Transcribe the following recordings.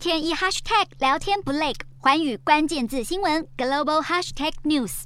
天一 hashtag 聊天不累，环宇关键字新闻 global hashtag news。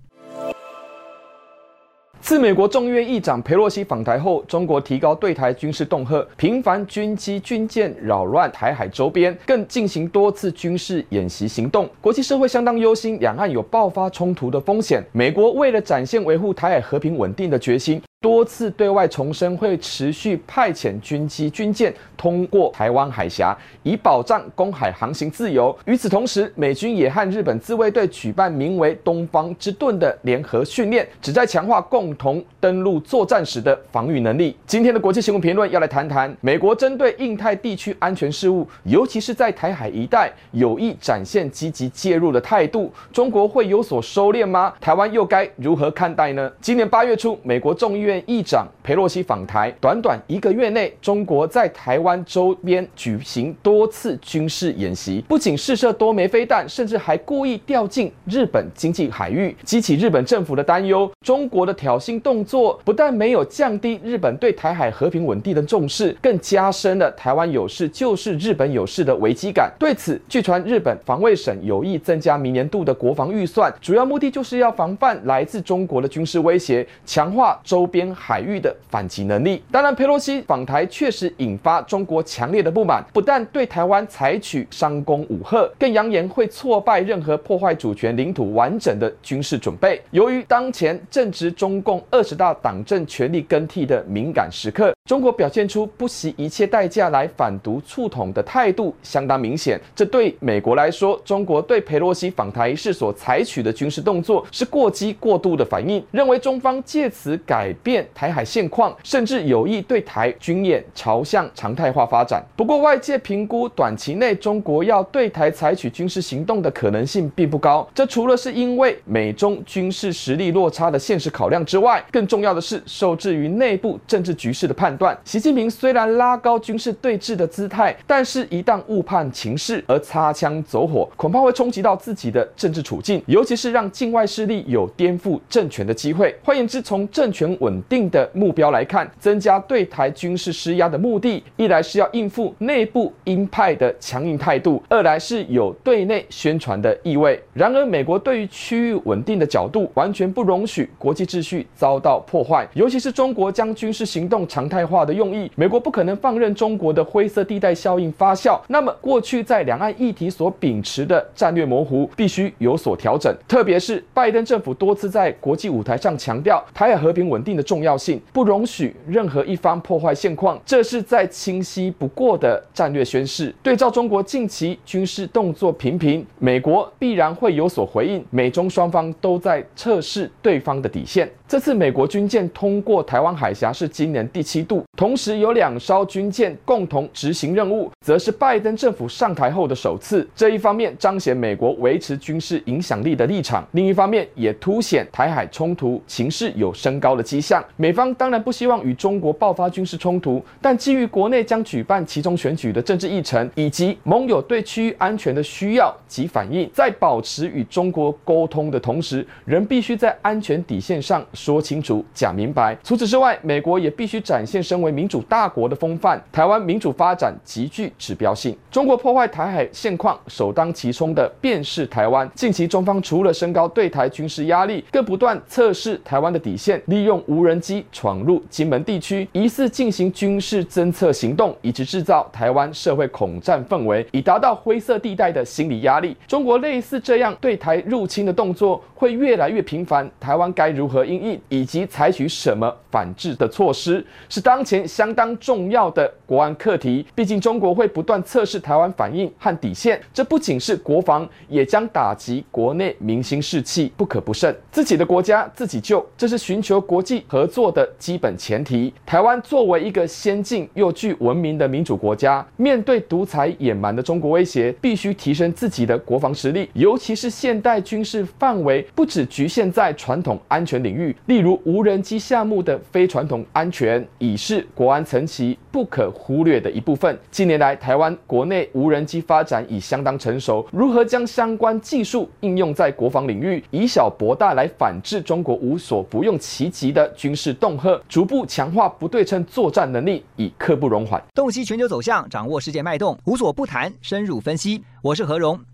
自美国众议院议长裴洛西访台后，中国提高对台军事恫吓，频繁军机军舰扰乱台海周边，更进行多次军事演习行动。国际社会相当忧心，两岸有爆发冲突的风险。美国为了展现维护台海和平稳定的决心。多次对外重申会持续派遣军机、军舰通过台湾海峡，以保障公海航行自由。与此同时，美军也和日本自卫队举办名为“东方之盾”的联合训练，旨在强化共同登陆作战时的防御能力。今天的国际新闻评论要来谈谈美国针对印太地区安全事务，尤其是在台海一带有意展现积极介入的态度，中国会有所收敛吗？台湾又该如何看待呢？今年八月初，美国众议院。议长裴洛西访台，短短一个月内，中国在台湾周边举行多次军事演习，不仅试射多枚飞弹，甚至还故意掉进日本经济海域，激起日本政府的担忧。中国的挑衅动作不但没有降低日本对台海和平稳定的重视，更加深了台湾有事就是日本有事的危机感。对此，据传日本防卫省有意增加明年度的国防预算，主要目的就是要防范来自中国的军事威胁，强化周边。海域的反击能力。当然，佩洛西访台确实引发中国强烈的不满，不但对台湾采取三攻五吓，更扬言会挫败任何破坏主权、领土完整的军事准备。由于当前正值中共二十大党政权力更替的敏感时刻，中国表现出不惜一切代价来反独促统的态度相当明显。这对美国来说，中国对佩洛西访台一事所采取的军事动作是过激过度的反应，认为中方借此改变。台海现况，甚至有意对台军演朝向常态化发展。不过，外界评估短期内中国要对台采取军事行动的可能性并不高。这除了是因为美中军事实力落差的现实考量之外，更重要的是受制于内部政治局势的判断。习近平虽然拉高军事对峙的姿态，但是一旦误判情势而擦枪走火，恐怕会冲击到自己的政治处境，尤其是让境外势力有颠覆政权的机会。换言之，从政权稳定定的目标来看，增加对台军事施压的目的，一来是要应付内部鹰派的强硬态度，二来是有对内宣传的意味。然而，美国对于区域稳定的角度，完全不容许国际秩序遭到破坏，尤其是中国将军事行动常态化的用意，美国不可能放任中国的灰色地带效应发酵。那么，过去在两岸议题所秉持的战略模糊，必须有所调整。特别是拜登政府多次在国际舞台上强调台海和平稳定的重要。性不容许任何一方破坏现况，这是再清晰不过的战略宣示。对照中国近期军事动作频频，美国必然会有所回应。美中双方都在测试对方的底线。这次美国军舰通过台湾海峡是今年第七度，同时有两艘军舰共同执行任务，则是拜登政府上台后的首次。这一方面彰显美国维持军事影响力的立场，另一方面也凸显台海冲突情势有升高的迹象。美方当然不希望与中国爆发军事冲突，但基于国内将举办期中选举的政治议程，以及盟友对区域安全的需要及反应，在保持与中国沟通的同时，仍必须在安全底线上。说清楚、讲明白。除此之外，美国也必须展现身为民主大国的风范。台湾民主发展极具指标性。中国破坏台海现况，首当其冲的便是台湾。近期中方除了升高对台军事压力，更不断测试台湾的底线，利用无人机闯入金门地区，疑似进行军事侦测行动，以及制造台湾社会恐战氛围，以达到灰色地带的心理压力。中国类似这样对台入侵的动作会越来越频繁，台湾该如何应以及采取什么反制的措施，是当前相当重要的国安课题。毕竟中国会不断测试台湾反应和底线，这不仅是国防，也将打击国内民心士气，不可不慎。自己的国家自己救，这是寻求国际合作的基本前提。台湾作为一个先进又具文明的民主国家，面对独裁野蛮的中国威胁，必须提升自己的国防实力，尤其是现代军事范围不只局限在传统安全领域。例如无人机项目的非传统安全，已是国安层级不可忽略的一部分。近年来，台湾国内无人机发展已相当成熟，如何将相关技术应用在国防领域，以小博大来反制中国无所不用其极的军事恫吓，逐步强化不对称作战能力，已刻不容缓。洞悉全球走向，掌握世界脉动，无所不谈，深入分析。我是何荣。